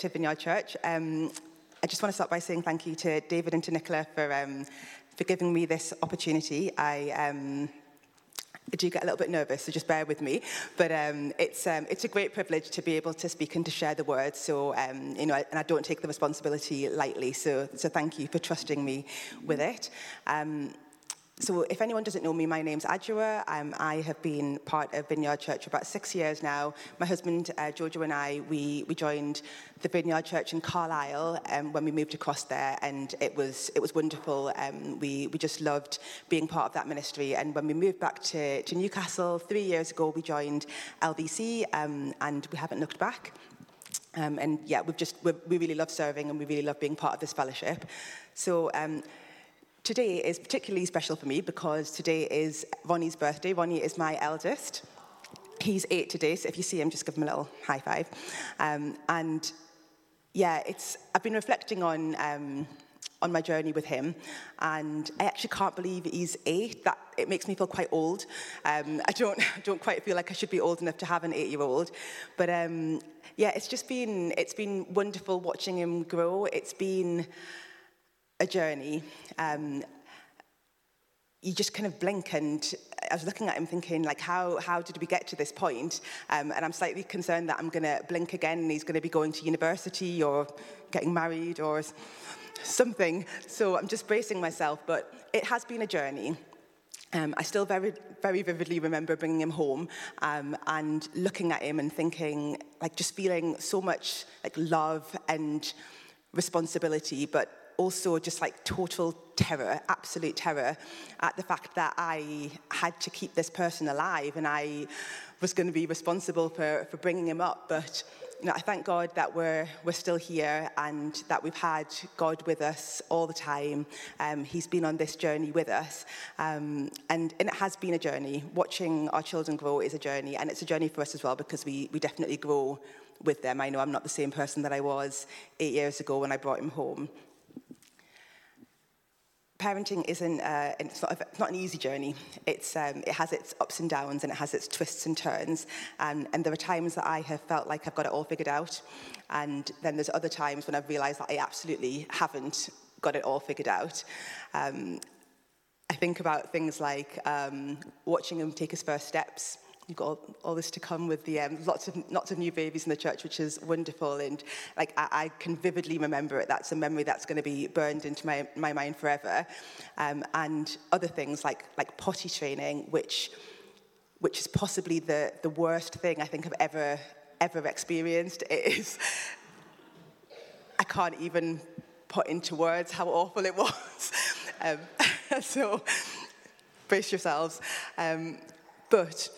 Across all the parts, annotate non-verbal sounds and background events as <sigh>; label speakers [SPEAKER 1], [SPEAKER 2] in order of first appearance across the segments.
[SPEAKER 1] to Vineyard Church. Um, I just want to start by saying thank you to David and to Nicola for, um, for giving me this opportunity. I, um, I do get a little bit nervous, so just bear with me. But um, it's, um, it's a great privilege to be able to speak and to share the word. So, um, you know, and I don't take the responsibility lightly. So, so thank you for trusting me with it. Um, so if anyone doesn't know me, my name's Adjoa. Um, I have been part of Vineyard Church for about six years now. My husband, uh, Jojo, and I, we, we joined the Vineyard Church in Carlisle um, when we moved across there, and it was, it was wonderful. Um, we, we just loved being part of that ministry. And when we moved back to, to Newcastle three years ago, we joined LVC, um, and we haven't looked back. Um, and yeah, we've just, we really love serving and we really love being part of this fellowship. So Today is particularly special for me because today is Ronnie's birthday. Ronnie is my eldest. He's eight today, so if you see him, just give him a little high five. Um, and yeah, it's, I've been reflecting on, um, on my journey with him, and I actually can't believe he's eight. That, it makes me feel quite old. Um, I, don't, <laughs> don't quite feel like I should be old enough to have an eight-year-old. But um, yeah, it's just been, it's been wonderful watching him grow. It's been a journey. Um, you just kind of blink and I was looking at him thinking like how how did we get to this point um, and I'm slightly concerned that I'm going to blink again and he's going to be going to university or getting married or something so I'm just bracing myself but it has been a journey um, I still very very vividly remember bringing him home um, and looking at him and thinking like just feeling so much like love and responsibility but also just like total terror, absolute terror at the fact that I had to keep this person alive and I was going to be responsible for, for bringing him up. But you know, I thank God that we're, we're still here and that we've had God with us all the time. Um, he's been on this journey with us. Um, and, and it has been a journey. Watching our children grow is a journey. And it's a journey for us as well because we, we definitely grow with them. I know I'm not the same person that I was eight years ago when I brought him home parenting isn't uh, it's, not it's not an easy journey. It's, um, it has its ups and downs and it has its twists and turns. And there are times that I have felt like I've got it all figured out. And then there's other times when I've realized that I absolutely haven't got it all figured out. Um, I think about things like um, watching him take his first steps you've got all, all this to come with the um, lots of lots of new babies in the church, which is wonderful. And like I, I can vividly remember it. That's a memory that's going to be burned into my, my mind forever. Um, and other things like like potty training, which which is possibly the the worst thing I think I've ever ever experienced. It is. I can't even put into words how awful it was. <laughs> um, <laughs> so brace yourselves. Um, but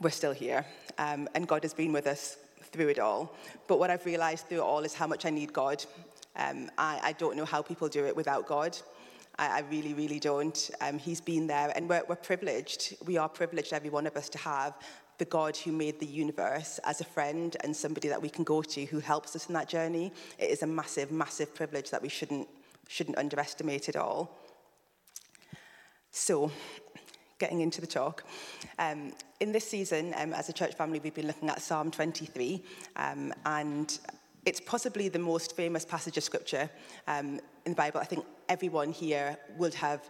[SPEAKER 1] we're still here, um, and God has been with us through it all. But what I've realized through it all is how much I need God. Um, I, I don't know how people do it without God. I, I really, really don't. Um, he's been there, and we're, we're privileged. We are privileged, every one of us, to have the God who made the universe as a friend and somebody that we can go to who helps us in that journey. It is a massive, massive privilege that we shouldn't, shouldn't underestimate at all. So, getting into the talk. Um, in this season, um, as a church family, we've been looking at Psalm 23, um, and it's possibly the most famous passage of scripture um, in the Bible. I think everyone here would have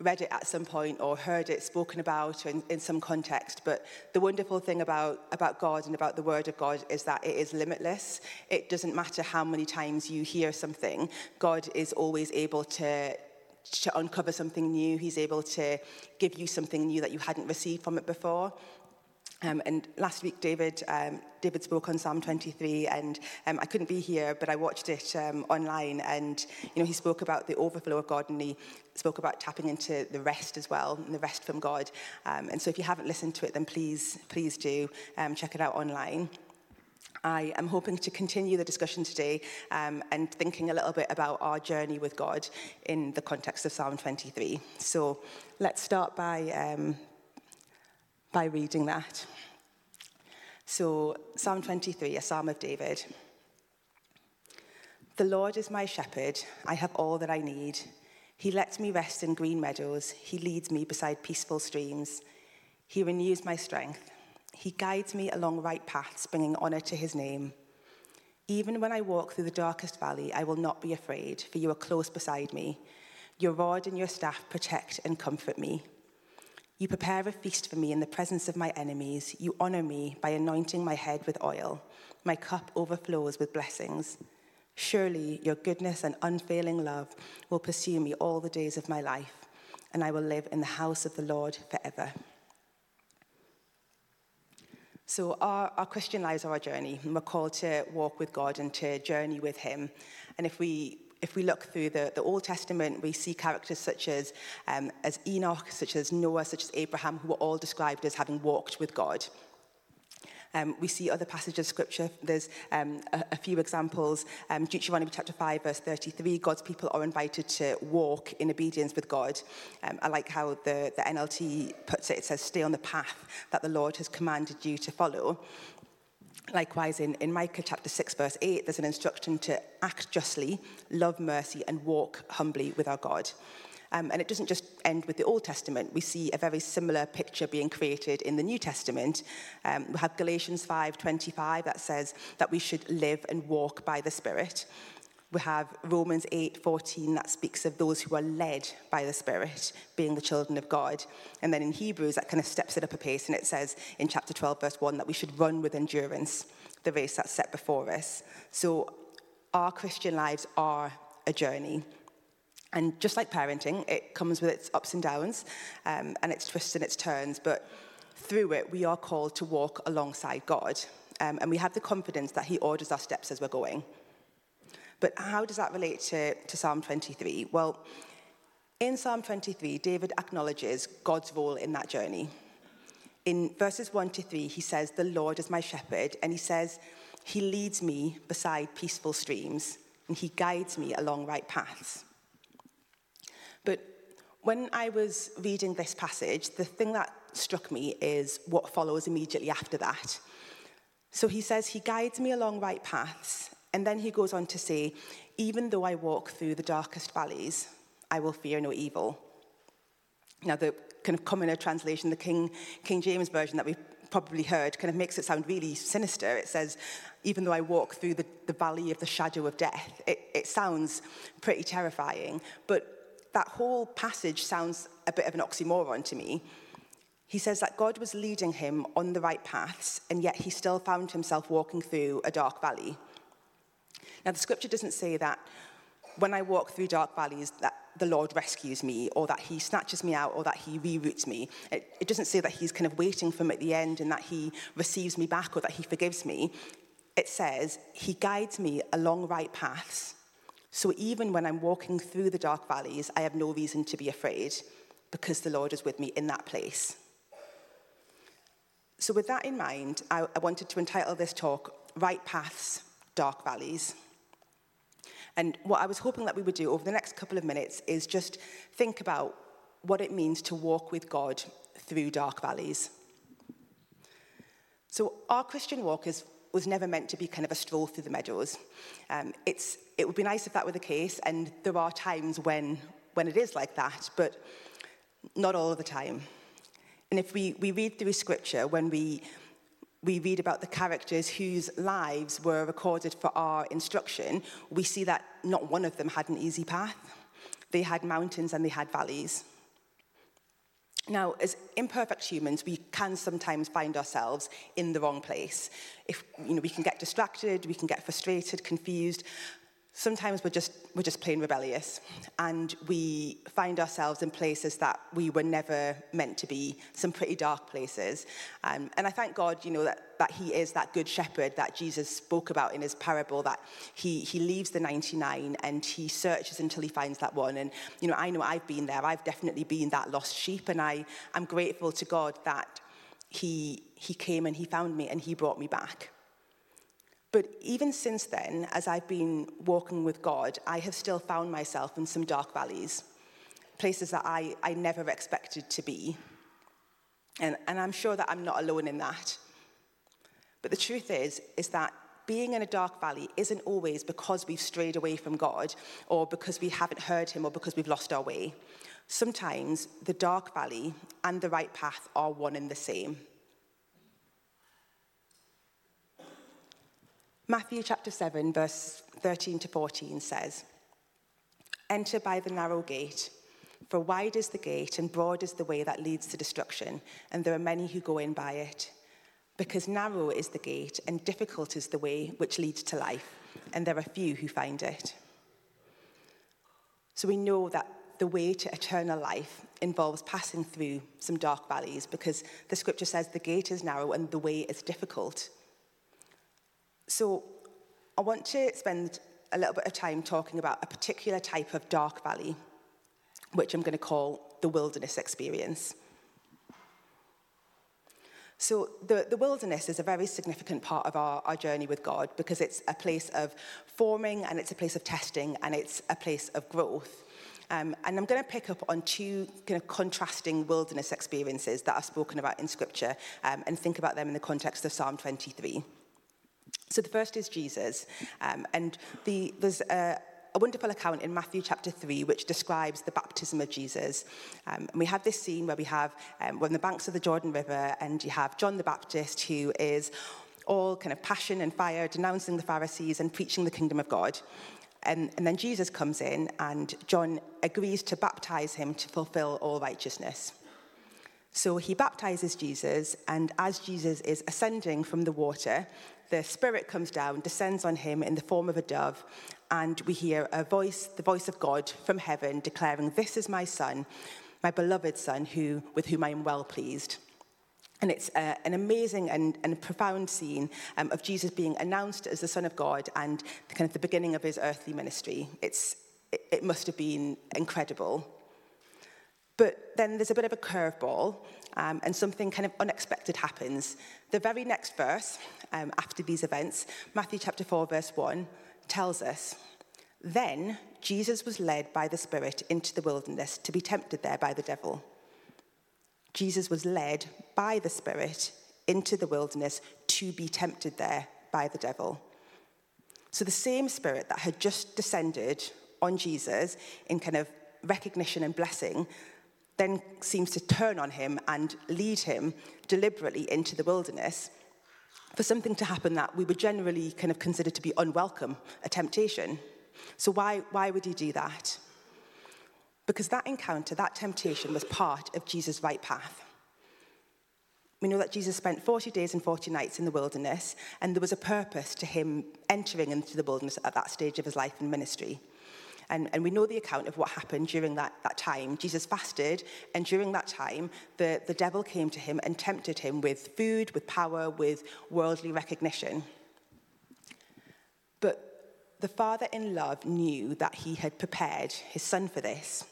[SPEAKER 1] read it at some point or heard it spoken about in, in some context. But the wonderful thing about, about God and about the Word of God is that it is limitless. It doesn't matter how many times you hear something, God is always able to, to uncover something new. He's able to give you something new that you hadn't received from it before. Um, and last week, David, um, David spoke on Psalm 23, and um, I couldn't be here, but I watched it um, online. And you know, he spoke about the overflow of God, and he spoke about tapping into the rest as well, and the rest from God. Um, and so, if you haven't listened to it, then please, please do um, check it out online. I am hoping to continue the discussion today um, and thinking a little bit about our journey with God in the context of Psalm 23. So let's start by, um, by reading that. So, Psalm 23, a psalm of David. The Lord is my shepherd, I have all that I need. He lets me rest in green meadows, He leads me beside peaceful streams, He renews my strength. He guides me along right paths, bringing honour to his name. Even when I walk through the darkest valley, I will not be afraid, for you are close beside me. Your rod and your staff protect and comfort me. You prepare a feast for me in the presence of my enemies. You honor me by anointing my head with oil. My cup overflows with blessings. Surely your goodness and unfailing love will pursue me all the days of my life, and I will live in the house of the Lord forever. So, our, our Christian lives are our journey, and we're called to walk with God and to journey with Him. And if we if we look through the, the Old Testament, we see characters such as, um, as Enoch, such as Noah, such as Abraham, who were all described as having walked with God. Um, we see other passages of scripture. There's um, a, a few examples. Um, Deuteronomy chapter 5, verse 33, God's people are invited to walk in obedience with God. Um, I like how the, the NLT puts it. It says, stay on the path that the Lord has commanded you to follow. Likewise, in, in Micah chapter 6, verse 8, there's an instruction to act justly, love mercy, and walk humbly with our God. Um, and it doesn't just end with the Old Testament. We see a very similar picture being created in the New Testament. Um, we have Galatians 5:25 that says that we should live and walk by the Spirit. We have Romans 8:14 that speaks of those who are led by the Spirit, being the children of God. And then in Hebrews, that kind of steps it up a pace, and it says in chapter 12, verse 1, that we should run with endurance the race that's set before us. So our Christian lives are a journey. And just like parenting, it comes with its ups and downs um, and its twists and its turns. But through it, we are called to walk alongside God. Um, and we have the confidence that He orders our steps as we're going. But how does that relate to, to Psalm 23? Well, in Psalm 23, David acknowledges God's role in that journey. In verses 1 to 3, he says, The Lord is my shepherd, and he says, He leads me beside peaceful streams, and he guides me along right paths. But when I was reading this passage, the thing that struck me is what follows immediately after that. So he says, He guides me along right paths. And then he goes on to say, Even though I walk through the darkest valleys, I will fear no evil. Now, the kind of commoner translation, the King, King James version that we've probably heard, kind of makes it sound really sinister. It says, Even though I walk through the, the valley of the shadow of death, it, it sounds pretty terrifying. But that whole passage sounds a bit of an oxymoron to me. He says that God was leading him on the right paths, and yet he still found himself walking through a dark valley. Now, the scripture doesn't say that when I walk through dark valleys, that the Lord rescues me, or that he snatches me out, or that he reroutes me. It, it doesn't say that he's kind of waiting for me at the end and that he receives me back or that he forgives me. It says he guides me along right paths so even when I'm walking through the dark valleys, I have no reason to be afraid because the Lord is with me in that place. So, with that in mind, I, I wanted to entitle this talk Right Paths, Dark Valleys. And what I was hoping that we would do over the next couple of minutes is just think about what it means to walk with God through dark valleys. So, our Christian walk is was never meant to be kind of a stroll through the meadows. Um, it's, it would be nice if that were the case, and there are times when, when it is like that, but not all the time. And if we, we read through scripture, when we, we read about the characters whose lives were recorded for our instruction, we see that not one of them had an easy path. They had mountains and they had valleys. Now, as imperfect humans, we can sometimes find ourselves in the wrong place. If you know, we can get distracted, we can get frustrated, confused, sometimes we're just, we're just plain rebellious and we find ourselves in places that we were never meant to be, some pretty dark places. Um, and I thank God, you know, that, that he is that good shepherd that Jesus spoke about in his parable, that he, he leaves the 99 and he searches until he finds that one. And, you know, I know I've been there. I've definitely been that lost sheep and I, I'm grateful to God that he, he came and he found me and he brought me back. But even since then, as I've been walking with God, I have still found myself in some dark valleys, places that I, I never expected to be. And, and I'm sure that I'm not alone in that. But the truth is, is that being in a dark valley isn't always because we've strayed away from God or because we haven't heard him or because we've lost our way. Sometimes the dark valley and the right path are one and the same. Matthew chapter 7, verse 13 to 14 says, Enter by the narrow gate, for wide is the gate and broad is the way that leads to destruction, and there are many who go in by it. Because narrow is the gate and difficult is the way which leads to life, and there are few who find it. So we know that the way to eternal life involves passing through some dark valleys because the scripture says the gate is narrow and the way is difficult. So I want to spend a little bit of time talking about a particular type of dark valley, which I'm going to call the wilderness experience. So, the, the wilderness is a very significant part of our, our journey with God because it's a place of forming and it's a place of testing and it's a place of growth. Um, and I'm going to pick up on two kind of contrasting wilderness experiences that are spoken about in Scripture um, and think about them in the context of Psalm 23. So the first is Jesus. Um, and the, there's a, a wonderful account in Matthew chapter 3 which describes the baptism of Jesus. Um, and we have this scene where we have, um, we're on the banks of the Jordan River, and you have John the Baptist who is all kind of passion and fire, denouncing the Pharisees and preaching the kingdom of God. And, and then Jesus comes in, and John agrees to baptize him to fulfill all righteousness. So he baptizes Jesus, and as Jesus is ascending from the water, the Spirit comes down, descends on him in the form of a dove, and we hear a voice, the voice of God from heaven, declaring, This is my Son, my beloved Son, who, with whom I am well pleased. And it's uh, an amazing and, and profound scene um, of Jesus being announced as the Son of God and the, kind of the beginning of his earthly ministry. It's, it, it must have been incredible. But then there's a bit of a curveball, um, and something kind of unexpected happens. The very next verse, um, after these events, Matthew chapter 4, verse 1, tells us Then Jesus was led by the Spirit into the wilderness to be tempted there by the devil. Jesus was led by the Spirit into the wilderness to be tempted there by the devil. So the same Spirit that had just descended on Jesus in kind of recognition and blessing then seems to turn on him and lead him deliberately into the wilderness for something to happen that we would generally kind of consider to be unwelcome, a temptation. So, why, why would he do that? Because that encounter, that temptation, was part of Jesus' right path. We know that Jesus spent 40 days and 40 nights in the wilderness, and there was a purpose to him entering into the wilderness at that stage of his life and ministry. And, and we know the account of what happened during that, that time. Jesus fasted, and during that time, the, the devil came to him and tempted him with food, with power, with worldly recognition. But the father in love knew that he had prepared his son for this.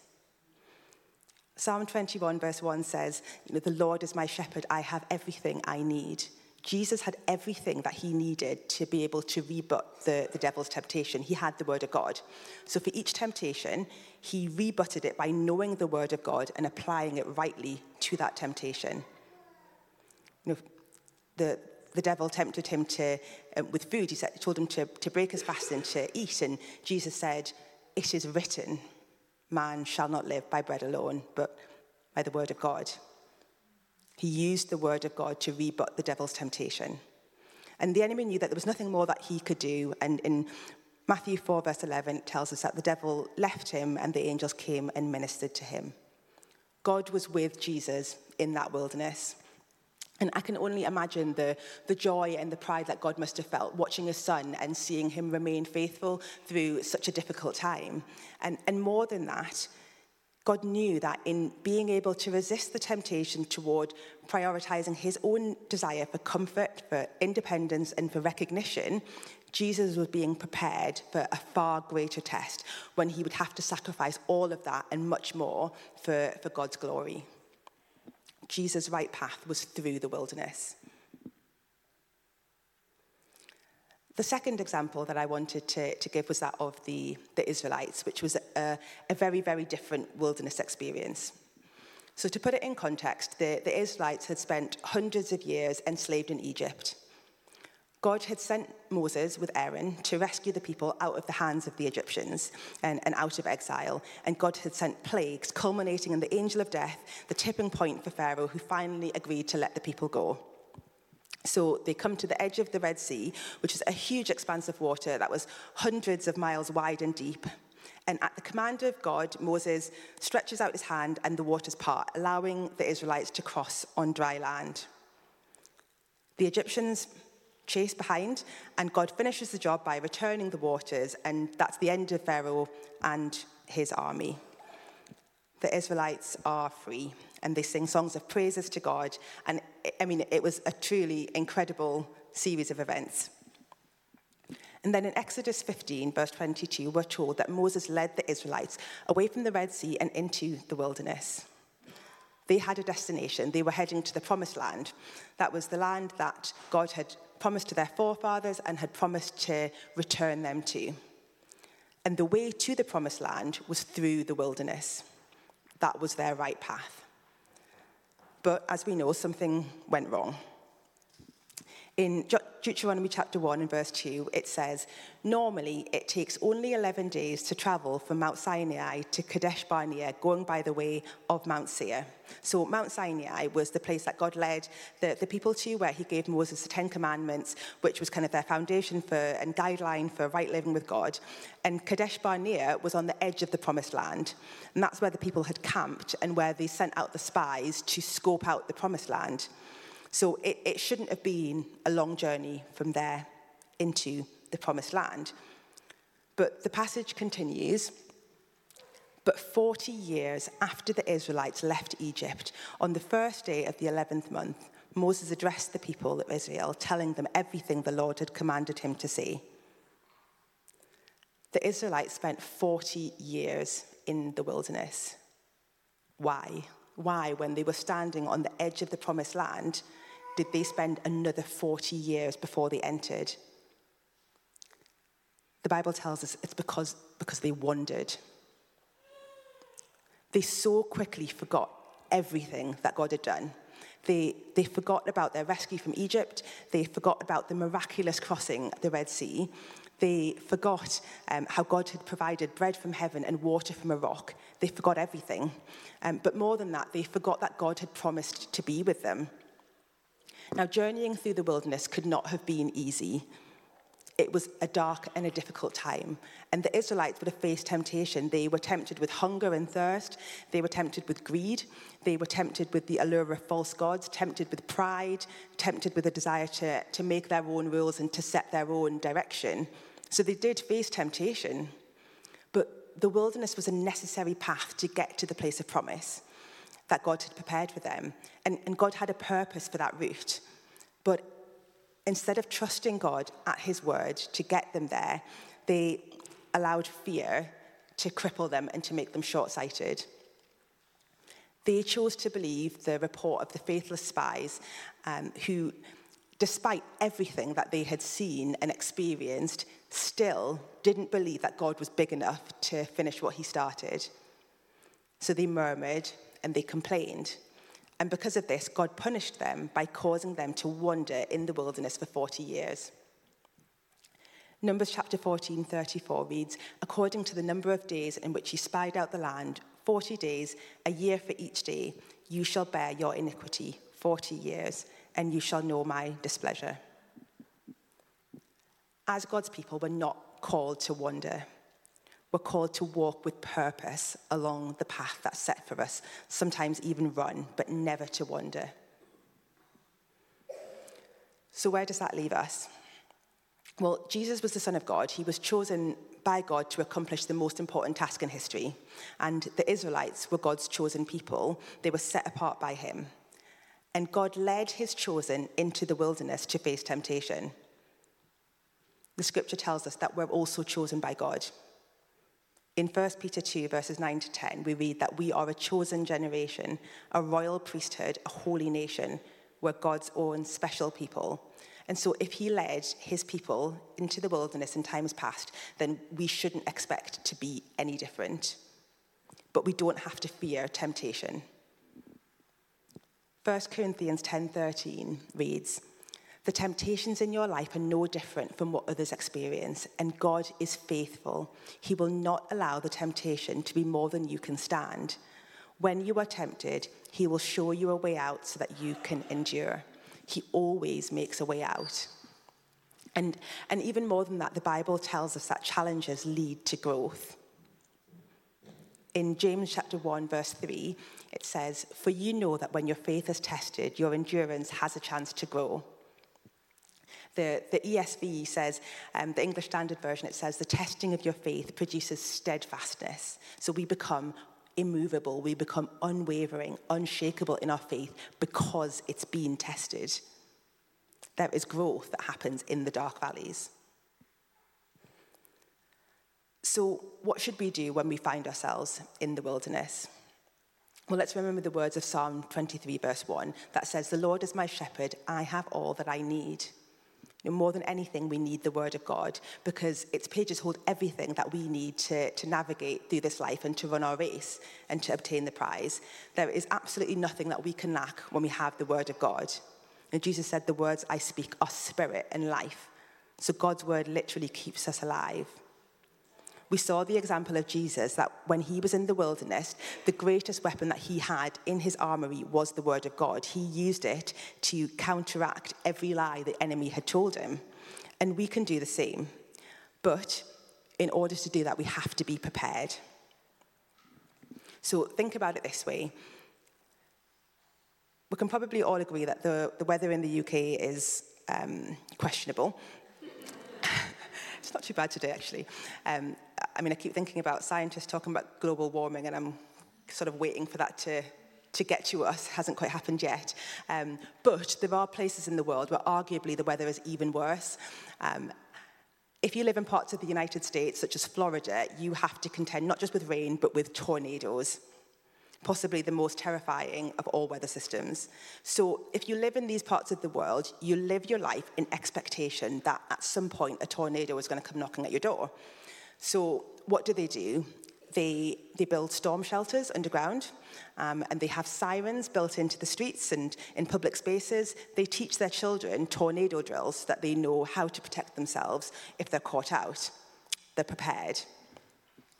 [SPEAKER 1] Psalm 21, verse 1 says, you know, The Lord is my shepherd, I have everything I need. Jesus had everything that he needed to be able to rebut the, the devil's temptation. He had the word of God. So for each temptation, he rebutted it by knowing the word of God and applying it rightly to that temptation. You know, the, the devil tempted him to, um, with food, he, said, he told him to, to break his fast and to eat. And Jesus said, It is written, man shall not live by bread alone, but by the word of God. He used the word of God to rebut the devil's temptation. And the enemy knew that there was nothing more that he could do. And in Matthew 4, verse 11, it tells us that the devil left him and the angels came and ministered to him. God was with Jesus in that wilderness. And I can only imagine the, the joy and the pride that God must have felt watching his son and seeing him remain faithful through such a difficult time. And, and more than that, God knew that in being able to resist the temptation toward prioritizing his own desire for comfort, for independence, and for recognition, Jesus was being prepared for a far greater test when he would have to sacrifice all of that and much more for, for God's glory. Jesus' right path was through the wilderness. The second example that I wanted to, to give was that of the, the Israelites, which was a, a very, very different wilderness experience. So, to put it in context, the, the Israelites had spent hundreds of years enslaved in Egypt. God had sent Moses with Aaron to rescue the people out of the hands of the Egyptians and, and out of exile. And God had sent plagues, culminating in the angel of death, the tipping point for Pharaoh, who finally agreed to let the people go. So they come to the edge of the Red Sea, which is a huge expanse of water that was hundreds of miles wide and deep. And at the command of God, Moses stretches out his hand and the waters part, allowing the Israelites to cross on dry land. The Egyptians chase behind, and God finishes the job by returning the waters, and that's the end of Pharaoh and his army. The Israelites are free, and they sing songs of praises to God. And I mean, it was a truly incredible series of events. And then in Exodus 15, verse 22, we're told that Moses led the Israelites away from the Red Sea and into the wilderness. They had a destination. They were heading to the promised land. That was the land that God had promised to their forefathers and had promised to return them to. And the way to the promised land was through the wilderness. That was their right path. But as we know, something went wrong. In Deuteronomy chapter 1 and verse 2, it says, Normally it takes only 11 days to travel from Mount Sinai to Kadesh Barnea, going by the way of Mount Seir. So, Mount Sinai was the place that God led the, the people to, where he gave Moses the Ten Commandments, which was kind of their foundation for and guideline for right living with God. And Kadesh Barnea was on the edge of the promised land. And that's where the people had camped and where they sent out the spies to scope out the promised land. So it, it shouldn't have been a long journey from there into the promised land. But the passage continues. But 40 years after the Israelites left Egypt, on the first day of the 11th month, Moses addressed the people of Israel, telling them everything the Lord had commanded him to say. The Israelites spent 40 years in the wilderness. Why? Why, when they were standing on the edge of the promised land, did they spend another 40 years before they entered? The Bible tells us it's because, because they wandered. They so quickly forgot everything that God had done. They, they forgot about their rescue from Egypt. They forgot about the miraculous crossing the Red Sea. They forgot um, how God had provided bread from heaven and water from a rock. They forgot everything. Um, but more than that, they forgot that God had promised to be with them. Now, journeying through the wilderness could not have been easy. It was a dark and a difficult time. And the Israelites would have faced temptation. They were tempted with hunger and thirst. They were tempted with greed. They were tempted with the allure of false gods, tempted with pride, tempted with a desire to, to make their own rules and to set their own direction. So they did face temptation. But the wilderness was a necessary path to get to the place of promise that God had prepared for them. And, and God had a purpose for that route. But instead of trusting God at his word to get them there, they allowed fear to cripple them and to make them short sighted. They chose to believe the report of the faithless spies um, who, despite everything that they had seen and experienced, still didn't believe that God was big enough to finish what he started. So they murmured and they complained. And because of this, God punished them by causing them to wander in the wilderness for 40 years. Numbers chapter 14, 34 reads, According to the number of days in which you spied out the land, 40 days, a year for each day, you shall bear your iniquity 40 years, and you shall know my displeasure. As God's people, we're not called to wander. We're called to walk with purpose along the path that's set for us, sometimes even run, but never to wander. So, where does that leave us? Well, Jesus was the Son of God. He was chosen by God to accomplish the most important task in history. And the Israelites were God's chosen people, they were set apart by Him. And God led His chosen into the wilderness to face temptation. The scripture tells us that we're also chosen by God. In 1 Peter 2, verses 9 to 10, we read that we are a chosen generation, a royal priesthood, a holy nation. We're God's own special people. And so, if he led his people into the wilderness in times past, then we shouldn't expect to be any different. But we don't have to fear temptation. 1 Corinthians 10:13 reads, the temptations in your life are no different from what others experience, and God is faithful. He will not allow the temptation to be more than you can stand. When you are tempted, He will show you a way out so that you can endure. He always makes a way out. And, and even more than that, the Bible tells us that challenges lead to growth. In James chapter 1, verse 3, it says, For you know that when your faith is tested, your endurance has a chance to grow. The, the ESV says, um, the English Standard Version, it says, the testing of your faith produces steadfastness. So we become immovable, we become unwavering, unshakable in our faith because it's been tested. There is growth that happens in the dark valleys. So, what should we do when we find ourselves in the wilderness? Well, let's remember the words of Psalm 23, verse 1, that says, The Lord is my shepherd, I have all that I need. You know, more than anything, we need the Word of God because its pages hold everything that we need to, to navigate through this life and to run our race and to obtain the prize. There is absolutely nothing that we can lack when we have the Word of God. And Jesus said, The words I speak are spirit and life. So God's Word literally keeps us alive we saw the example of Jesus that when he was in the wilderness, the greatest weapon that he had in his armory was the word of God. He used it to counteract every lie the enemy had told him. And we can do the same. But in order to do that, we have to be prepared. So think about it this way. We can probably all agree that the, the weather in the UK is um, questionable. <laughs> it's not too bad today, actually. Um, I mean, I keep thinking about scientists talking about global warming, and I'm sort of waiting for that to, to get to us. Hasn't quite happened yet. Um, but there are places in the world where arguably the weather is even worse. Um, if you live in parts of the United States, such as Florida, you have to contend not just with rain, but with tornadoes possibly the most terrifying of all weather systems. So, if you live in these parts of the world, you live your life in expectation that at some point a tornado is going to come knocking at your door. So, what do they do? They, they build storm shelters underground, um, and they have sirens built into the streets and in public spaces. They teach their children tornado drills so that they know how to protect themselves if they're caught out. They're prepared.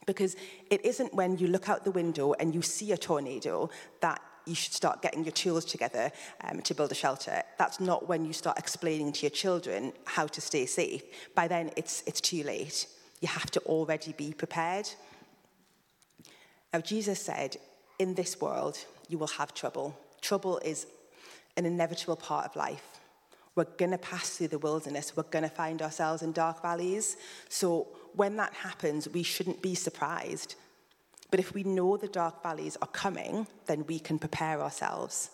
[SPEAKER 1] Because it isn't when you look out the window and you see a tornado that you should start getting your tools together um, to build a shelter. That's not when you start explaining to your children how to stay safe. By then, it's, it's too late. You have to already be prepared. Now, Jesus said, In this world, you will have trouble. Trouble is an inevitable part of life. We're going to pass through the wilderness. We're going to find ourselves in dark valleys. So when that happens, we shouldn't be surprised. But if we know the dark valleys are coming, then we can prepare ourselves.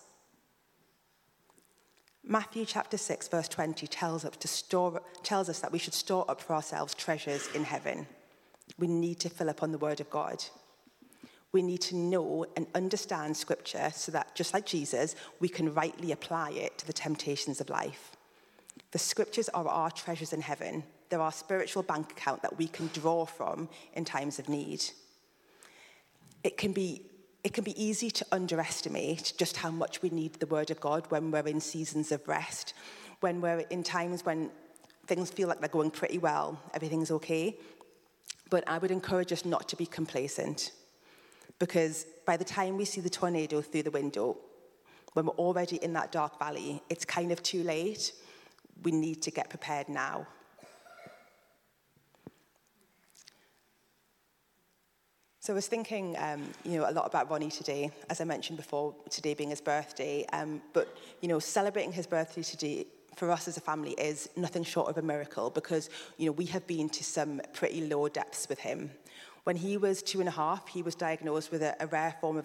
[SPEAKER 1] Matthew chapter 6, verse 20 tells us, to store, tells us that we should store up for ourselves treasures in heaven. We need to fill up on the word of God. We need to know and understand scripture so that, just like Jesus, we can rightly apply it to the temptations of life. The scriptures are our treasures in heaven. They're our spiritual bank account that we can draw from in times of need. It can be it can be easy to underestimate just how much we need the Word of God when we're in seasons of rest, when we're in times when things feel like they're going pretty well, everything's okay. But I would encourage us not to be complacent because by the time we see the tornado through the window, when we're already in that dark valley, it's kind of too late. We need to get prepared now. So I was thinking, um, you know, a lot about Ronnie today, as I mentioned before, today being his birthday. Um, but, you know, celebrating his birthday today for us as a family is nothing short of a miracle because, you know, we have been to some pretty low depths with him. When he was two and a half, he was diagnosed with a, a rare form of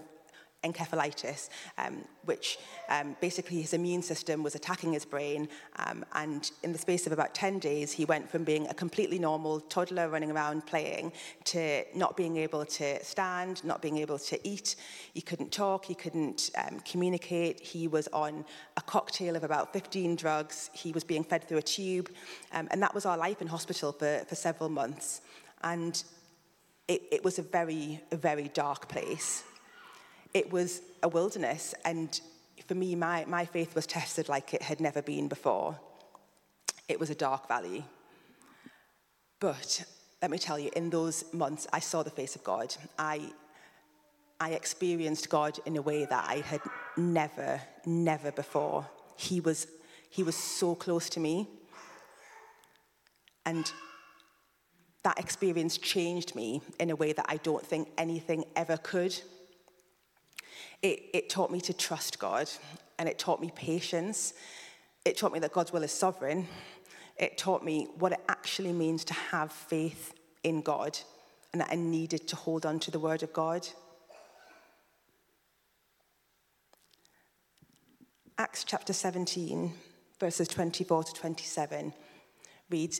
[SPEAKER 1] encephalitis, um, which um, basically his immune system was attacking his brain. Um, and in the space of about 10 days, he went from being a completely normal toddler running around playing to not being able to stand, not being able to eat. He couldn't talk, he couldn't um, communicate. He was on a cocktail of about 15 drugs. He was being fed through a tube. Um, and that was our life in hospital for, for several months. And it, it was a very, a very dark place it was a wilderness. And for me, my, my faith was tested like it had never been before. It was a dark valley. But let me tell you, in those months, I saw the face of God. I, I experienced God in a way that I had never, never before. He was, he was so close to me. And that experience changed me in a way that I don't think anything ever could. It, it taught me to trust God, and it taught me patience. It taught me that God's will is sovereign. It taught me what it actually means to have faith in God, and that I needed to hold on to the Word of God. Acts chapter 17, verses 24 to 27 reads,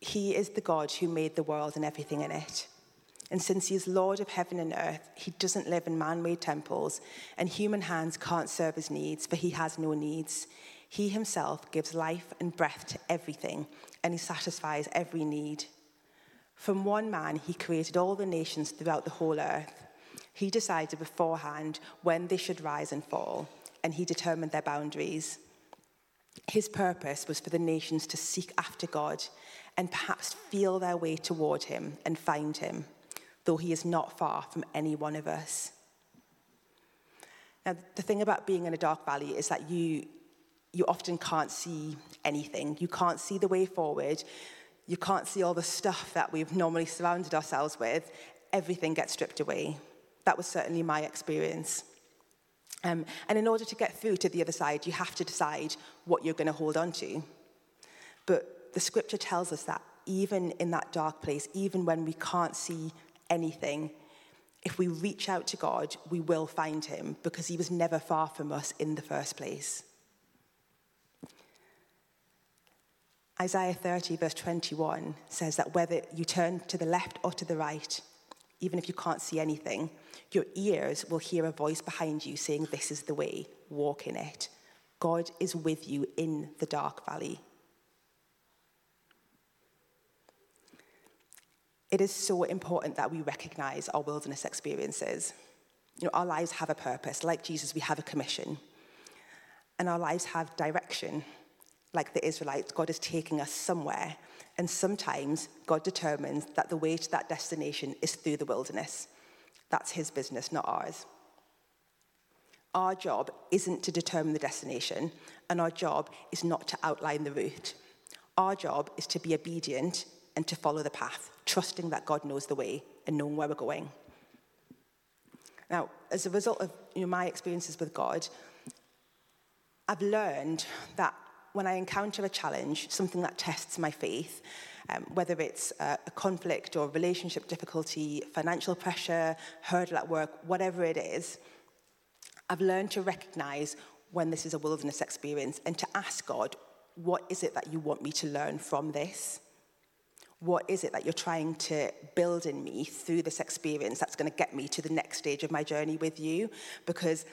[SPEAKER 1] He is the God who made the world and everything in it. And since he is Lord of heaven and earth, he doesn't live in man made temples, and human hands can't serve his needs, for he has no needs. He himself gives life and breath to everything, and he satisfies every need. From one man, he created all the nations throughout the whole earth. He decided beforehand when they should rise and fall and he determined their boundaries. His purpose was for the nations to seek after God and perhaps feel their way toward him and find him, though he is not far from any one of us. Now, the thing about being in a dark valley is that you, you often can't see anything. You can't see the way forward. You can't see all the stuff that we've normally surrounded ourselves with. Everything gets stripped away. That was certainly my experience. Um, and in order to get through to the other side, you have to decide what you're going to hold on to. But the scripture tells us that even in that dark place, even when we can't see anything, if we reach out to God, we will find him because he was never far from us in the first place. Isaiah 30, verse 21 says that whether you turn to the left or to the right, even if you can't see anything, your ears will hear a voice behind you saying, This is the way, walk in it. God is with you in the dark valley. It is so important that we recognize our wilderness experiences. You know, our lives have a purpose. Like Jesus, we have a commission. And our lives have direction. Like the Israelites, God is taking us somewhere. And sometimes God determines that the way to that destination is through the wilderness. That's his business, not ours. Our job isn't to determine the destination, and our job is not to outline the route. Our job is to be obedient and to follow the path, trusting that God knows the way and knowing where we're going. Now, as a result of you know, my experiences with God, I've learned that when I encounter a challenge, something that tests my faith, um, whether it's a, a conflict or relationship difficulty, financial pressure, hurdle at work, whatever it is, I've learned to recognize when this is a wilderness experience and to ask God, what is it that you want me to learn from this? What is it that you're trying to build in me through this experience that's going to get me to the next stage of my journey with you? Because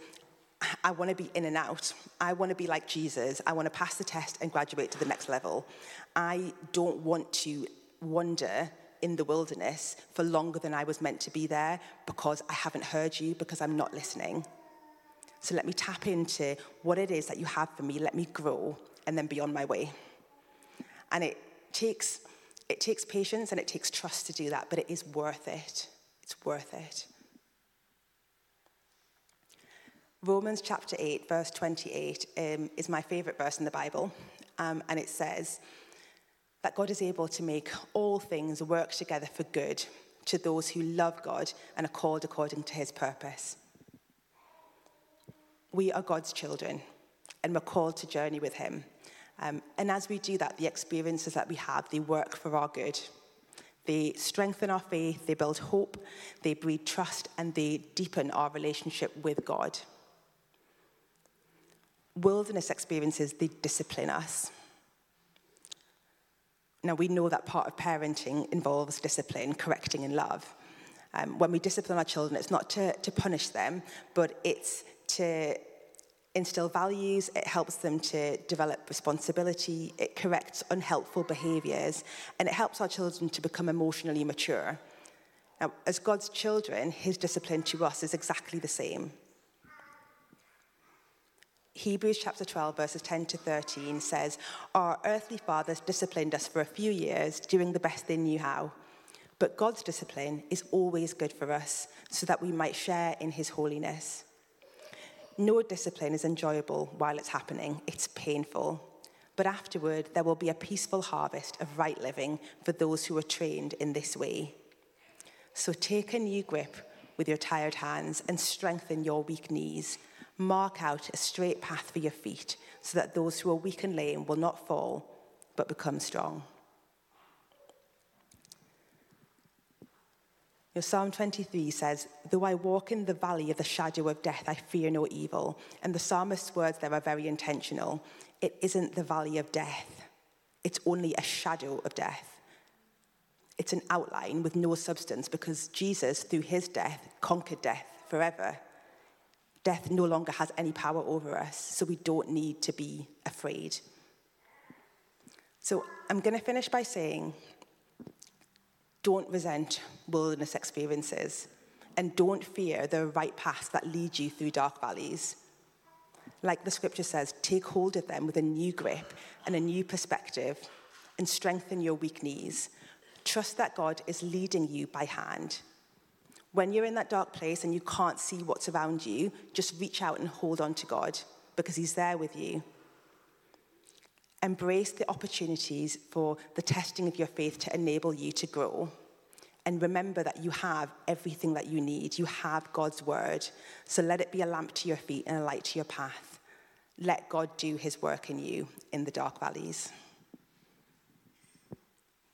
[SPEAKER 1] I want to be in and out. I want to be like Jesus. I want to pass the test and graduate to the next level. I don't want to wander in the wilderness for longer than I was meant to be there because I haven't heard you, because I'm not listening. So let me tap into what it is that you have for me. Let me grow and then be on my way. And it takes, it takes patience and it takes trust to do that, but it is worth it. It's worth it. Romans chapter 8, verse 28, um, is my favorite verse in the Bible. Um, and it says that God is able to make all things work together for good to those who love God and are called according to his purpose. We are God's children, and we're called to journey with him. Um, and as we do that, the experiences that we have, they work for our good. They strengthen our faith, they build hope, they breed trust, and they deepen our relationship with God wilderness experiences, they discipline us. Now, we know that part of parenting involves discipline, correcting, and love. Um, when we discipline our children, it's not to, to punish them, but it's to instill values, it helps them to develop responsibility, it corrects unhelpful behaviours, and it helps our children to become emotionally mature. Now, as God's children, his discipline to us is exactly the same. Hebrews chapter 12, verses 10 to 13 says, Our earthly fathers disciplined us for a few years, doing the best they knew how. But God's discipline is always good for us, so that we might share in his holiness. No discipline is enjoyable while it's happening, it's painful. but afterward there will be a peaceful harvest of right living for those who are trained in this way. So take a new grip with your tired hands and strengthen your weak knees. Mark out a straight path for your feet so that those who are weak and lame will not fall but become strong. Your Psalm 23 says, Though I walk in the valley of the shadow of death, I fear no evil. And the psalmist's words there are very intentional. It isn't the valley of death, it's only a shadow of death. It's an outline with no substance because Jesus, through his death, conquered death forever. Death no longer has any power over us, so we don't need to be afraid. So I'm going to finish by saying don't resent wilderness experiences and don't fear the right paths that lead you through dark valleys. Like the scripture says, take hold of them with a new grip and a new perspective and strengthen your weak knees. Trust that God is leading you by hand. When you're in that dark place and you can't see what's around you, just reach out and hold on to God because He's there with you. Embrace the opportunities for the testing of your faith to enable you to grow. And remember that you have everything that you need. You have God's word. So let it be a lamp to your feet and a light to your path. Let God do his work in you in the dark valleys.